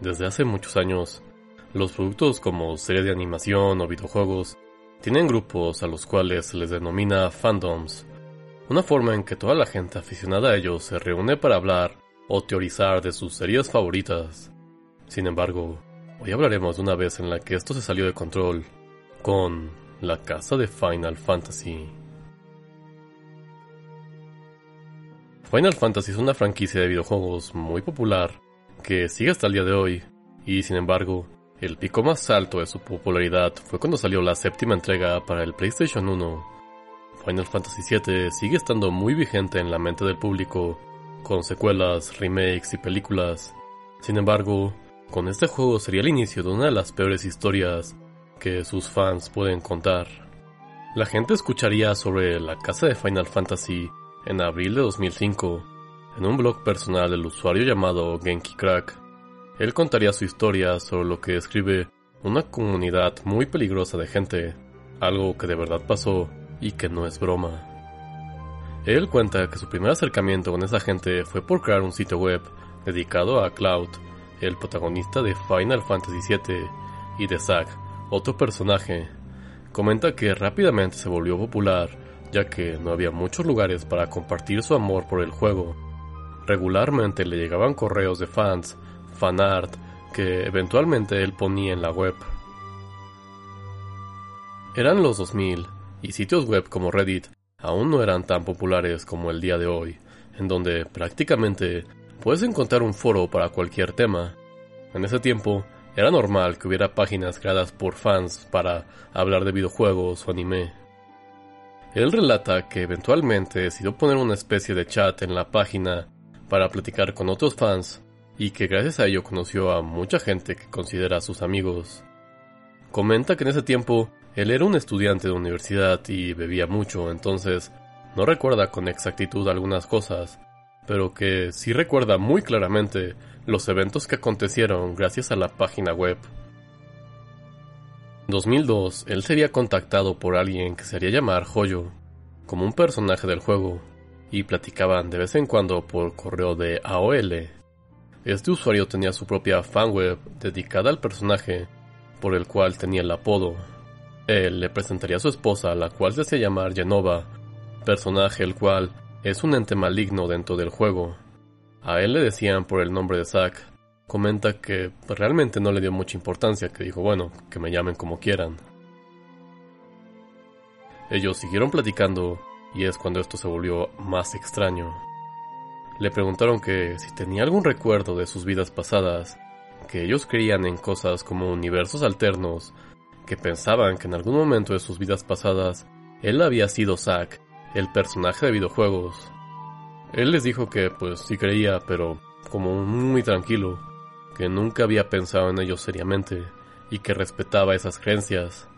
Desde hace muchos años, los productos como series de animación o videojuegos tienen grupos a los cuales se les denomina fandoms, una forma en que toda la gente aficionada a ellos se reúne para hablar o teorizar de sus series favoritas. Sin embargo, hoy hablaremos de una vez en la que esto se salió de control, con la casa de Final Fantasy. Final Fantasy es una franquicia de videojuegos muy popular que sigue hasta el día de hoy, y sin embargo, el pico más alto de su popularidad fue cuando salió la séptima entrega para el PlayStation 1. Final Fantasy VII sigue estando muy vigente en la mente del público, con secuelas, remakes y películas. Sin embargo, con este juego sería el inicio de una de las peores historias que sus fans pueden contar. La gente escucharía sobre la casa de Final Fantasy en abril de 2005 en un blog personal del usuario llamado Genki Crack. Él contaría su historia sobre lo que describe una comunidad muy peligrosa de gente, algo que de verdad pasó y que no es broma. Él cuenta que su primer acercamiento con esa gente fue por crear un sitio web dedicado a Cloud, el protagonista de Final Fantasy VII, y de Zack, otro personaje. Comenta que rápidamente se volvió popular, ya que no había muchos lugares para compartir su amor por el juego, Regularmente le llegaban correos de fans, fanart, que eventualmente él ponía en la web. Eran los 2000 y sitios web como Reddit aún no eran tan populares como el día de hoy, en donde prácticamente puedes encontrar un foro para cualquier tema. En ese tiempo era normal que hubiera páginas creadas por fans para hablar de videojuegos o anime. Él relata que eventualmente decidió poner una especie de chat en la página para platicar con otros fans y que gracias a ello conoció a mucha gente que considera sus amigos. Comenta que en ese tiempo él era un estudiante de universidad y bebía mucho, entonces no recuerda con exactitud algunas cosas, pero que sí recuerda muy claramente los eventos que acontecieron gracias a la página web. En 2002, él sería contactado por alguien que se haría llamar Joyo, como un personaje del juego, y platicaban de vez en cuando por correo de AOL. Este usuario tenía su propia fanweb dedicada al personaje, por el cual tenía el apodo. Él le presentaría a su esposa, la cual se hacía llamar Genova, personaje el cual es un ente maligno dentro del juego. A él le decían por el nombre de Zack. Comenta que realmente no le dio mucha importancia, que dijo, bueno, que me llamen como quieran. Ellos siguieron platicando y es cuando esto se volvió más extraño. Le preguntaron que si tenía algún recuerdo de sus vidas pasadas, que ellos creían en cosas como universos alternos, que pensaban que en algún momento de sus vidas pasadas él había sido Zack, el personaje de videojuegos. Él les dijo que pues sí creía, pero como muy tranquilo, que nunca había pensado en ellos seriamente y que respetaba esas creencias.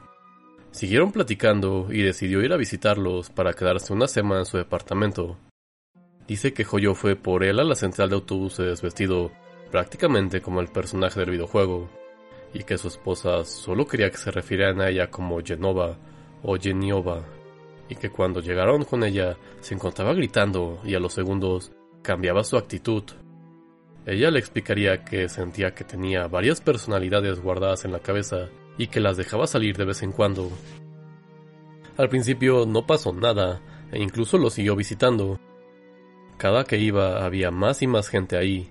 Siguieron platicando y decidió ir a visitarlos para quedarse una semana en su departamento. Dice que Joyo fue por él a la central de autobuses vestido prácticamente como el personaje del videojuego, y que su esposa solo quería que se refirieran a ella como Genova o Geniova, y que cuando llegaron con ella se encontraba gritando y a los segundos cambiaba su actitud. Ella le explicaría que sentía que tenía varias personalidades guardadas en la cabeza y que las dejaba salir de vez en cuando. Al principio no pasó nada, e incluso lo siguió visitando. Cada que iba había más y más gente ahí,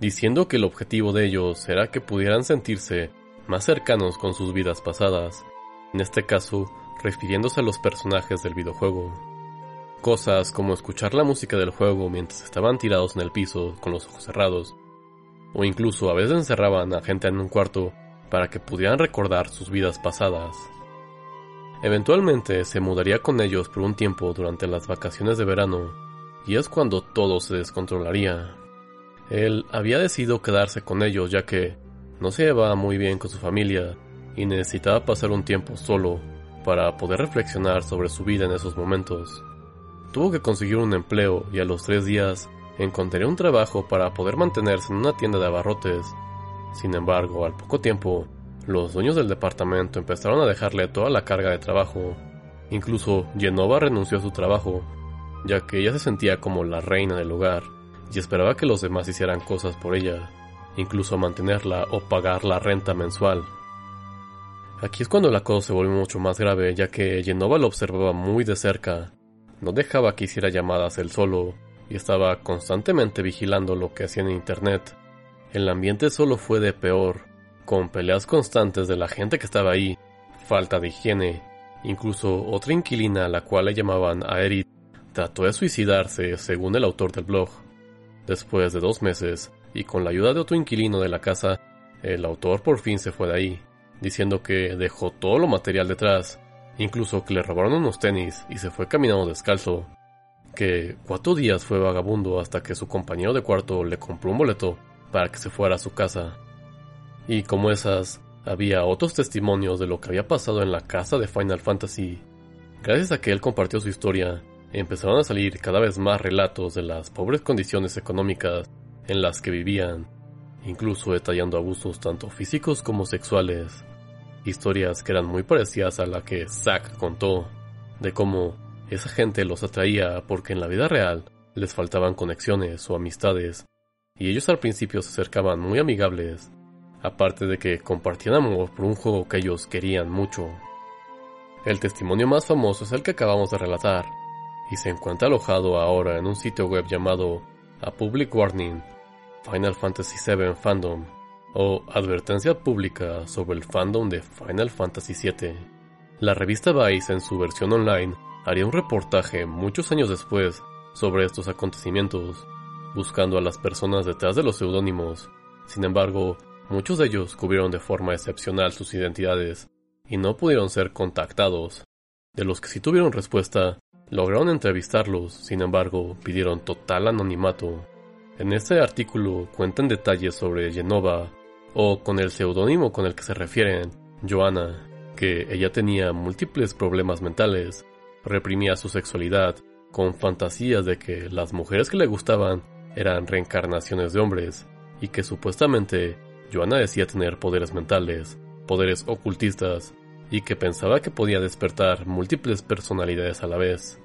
diciendo que el objetivo de ellos era que pudieran sentirse más cercanos con sus vidas pasadas, en este caso refiriéndose a los personajes del videojuego. Cosas como escuchar la música del juego mientras estaban tirados en el piso con los ojos cerrados, o incluso a veces encerraban a gente en un cuarto para que pudieran recordar sus vidas pasadas. Eventualmente se mudaría con ellos por un tiempo durante las vacaciones de verano, y es cuando todo se descontrolaría. Él había decidido quedarse con ellos ya que no se llevaba muy bien con su familia y necesitaba pasar un tiempo solo para poder reflexionar sobre su vida en esos momentos. Tuvo que conseguir un empleo y a los tres días encontraría un trabajo para poder mantenerse en una tienda de abarrotes sin embargo, al poco tiempo, los dueños del departamento empezaron a dejarle toda la carga de trabajo. Incluso Genova renunció a su trabajo, ya que ella se sentía como la reina del hogar y esperaba que los demás hicieran cosas por ella. incluso mantenerla o pagar la renta mensual. Aquí es cuando la cosa se volvió mucho más grave, ya que Genova lo observaba muy de cerca, no dejaba que hiciera llamadas él solo, y estaba constantemente vigilando lo que hacía en internet. El ambiente solo fue de peor, con peleas constantes de la gente que estaba ahí, falta de higiene, incluso otra inquilina a la cual le llamaban Aerith trató de suicidarse según el autor del blog. Después de dos meses, y con la ayuda de otro inquilino de la casa, el autor por fin se fue de ahí diciendo que dejó todo lo material detrás, incluso que le robaron unos tenis y se fue caminando descalzo, que cuatro días fue vagabundo hasta que su compañero de cuarto le compró un boleto para que se fuera a su casa. Y como esas, había otros testimonios de lo que había pasado en la casa de Final Fantasy. Gracias a que él compartió su historia, empezaron a salir cada vez más relatos de las pobres condiciones económicas en las que vivían, incluso detallando abusos tanto físicos como sexuales historias que eran muy parecidas a la que Zack contó, de cómo esa gente los atraía porque en la vida real les faltaban conexiones o amistades, y ellos al principio se acercaban muy amigables, aparte de que compartían amor por un juego que ellos querían mucho. El testimonio más famoso es el que acabamos de relatar, y se encuentra alojado ahora en un sitio web llamado A Public Warning Final Fantasy VII Fandom o Advertencia Pública sobre el fandom de Final Fantasy VII. La revista Vice en su versión online haría un reportaje muchos años después sobre estos acontecimientos, buscando a las personas detrás de los seudónimos. Sin embargo, muchos de ellos cubrieron de forma excepcional sus identidades y no pudieron ser contactados. De los que sí tuvieron respuesta, lograron entrevistarlos, sin embargo, pidieron total anonimato. En este artículo cuentan detalles sobre Genova, o con el seudónimo con el que se refieren, Joanna, que ella tenía múltiples problemas mentales, reprimía su sexualidad, con fantasías de que las mujeres que le gustaban eran reencarnaciones de hombres, y que supuestamente Joanna decía tener poderes mentales, poderes ocultistas, y que pensaba que podía despertar múltiples personalidades a la vez.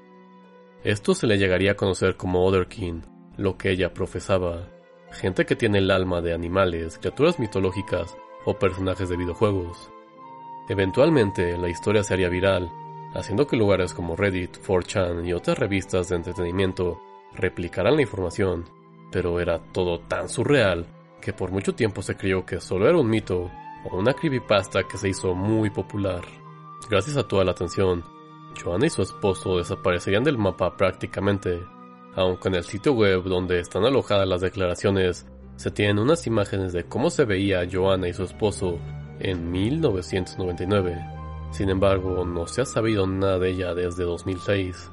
Esto se le llegaría a conocer como Otherkin, lo que ella profesaba, gente que tiene el alma de animales, criaturas mitológicas o personajes de videojuegos. Eventualmente la historia se haría viral, haciendo que lugares como Reddit, 4chan y otras revistas de entretenimiento replicaran la información, pero era todo tan surreal que por mucho tiempo se creyó que solo era un mito o una creepypasta que se hizo muy popular. Gracias a toda la atención, Joanna y su esposo desaparecerían del mapa prácticamente aunque en el sitio web donde están alojadas las declaraciones se tienen unas imágenes de cómo se veía Joanna y su esposo en 1999. Sin embargo, no se ha sabido nada de ella desde 2006.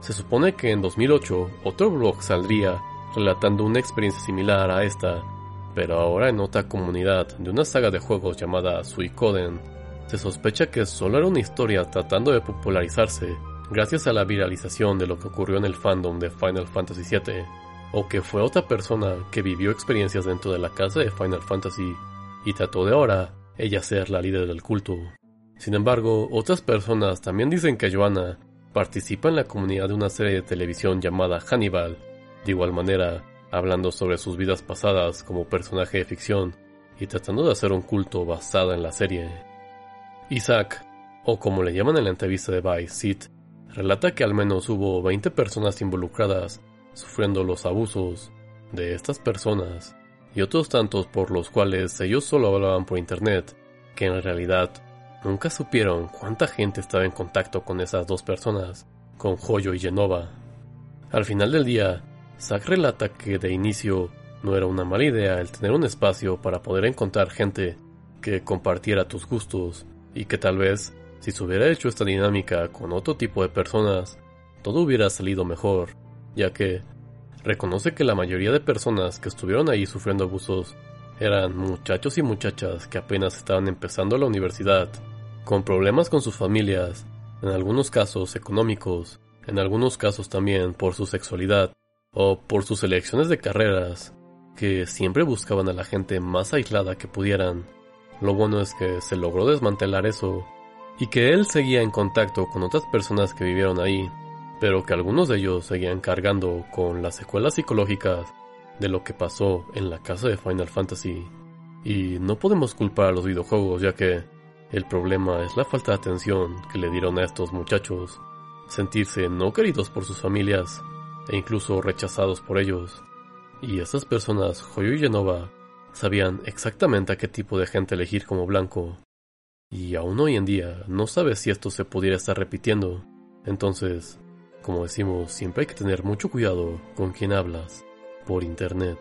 Se supone que en 2008 otro blog saldría relatando una experiencia similar a esta, pero ahora en otra comunidad de una saga de juegos llamada Suicoden. Se sospecha que solo era una historia tratando de popularizarse gracias a la viralización de lo que ocurrió en el fandom de Final Fantasy VII, o que fue otra persona que vivió experiencias dentro de la casa de Final Fantasy y trató de ahora ella ser la líder del culto. Sin embargo, otras personas también dicen que Joanna participa en la comunidad de una serie de televisión llamada Hannibal, de igual manera hablando sobre sus vidas pasadas como personaje de ficción y tratando de hacer un culto basado en la serie. Isaac, o como le llaman en la entrevista de Vice, Sid, relata que al menos hubo 20 personas involucradas sufriendo los abusos de estas personas y otros tantos por los cuales ellos solo hablaban por internet, que en realidad nunca supieron cuánta gente estaba en contacto con esas dos personas, con Joyo y Genova. Al final del día, Zack relata que de inicio no era una mala idea el tener un espacio para poder encontrar gente que compartiera tus gustos y que tal vez si se hubiera hecho esta dinámica con otro tipo de personas, todo hubiera salido mejor, ya que reconoce que la mayoría de personas que estuvieron ahí sufriendo abusos eran muchachos y muchachas que apenas estaban empezando la universidad, con problemas con sus familias, en algunos casos económicos, en algunos casos también por su sexualidad o por sus elecciones de carreras, que siempre buscaban a la gente más aislada que pudieran. Lo bueno es que se logró desmantelar eso y que él seguía en contacto con otras personas que vivieron ahí, pero que algunos de ellos seguían cargando con las secuelas psicológicas de lo que pasó en la casa de Final Fantasy. Y no podemos culpar a los videojuegos ya que el problema es la falta de atención que le dieron a estos muchachos, sentirse no queridos por sus familias e incluso rechazados por ellos. Y estas personas, Hoyo y Genova, sabían exactamente a qué tipo de gente elegir como blanco. Y aún hoy en día no sabes si esto se pudiera estar repitiendo. Entonces, como decimos, siempre hay que tener mucho cuidado con quien hablas por internet.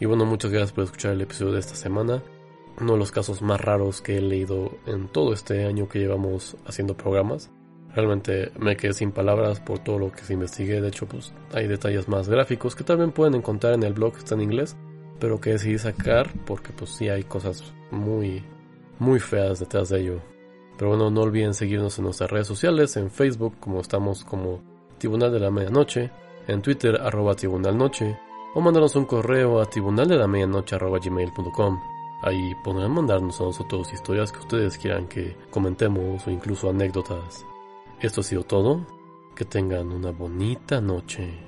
Y bueno, muchas gracias por escuchar el episodio de esta semana. Uno de los casos más raros que he leído en todo este año que llevamos haciendo programas. Realmente me quedé sin palabras por todo lo que se investigué. De hecho, pues hay detalles más gráficos que también pueden encontrar en el blog, está en inglés, pero que decidí sacar porque pues sí hay cosas muy, muy feas detrás de ello. Pero bueno, no olviden seguirnos en nuestras redes sociales, en Facebook como estamos como Tribunal de la Medianoche, en Twitter arroba Tribunal Noche, o mandarnos un correo a tribunal de la medianoche arroba gmail.com. Ahí podrán mandarnos a nosotros historias que ustedes quieran que comentemos o incluso anécdotas. Esto ha sido todo. Que tengan una bonita noche.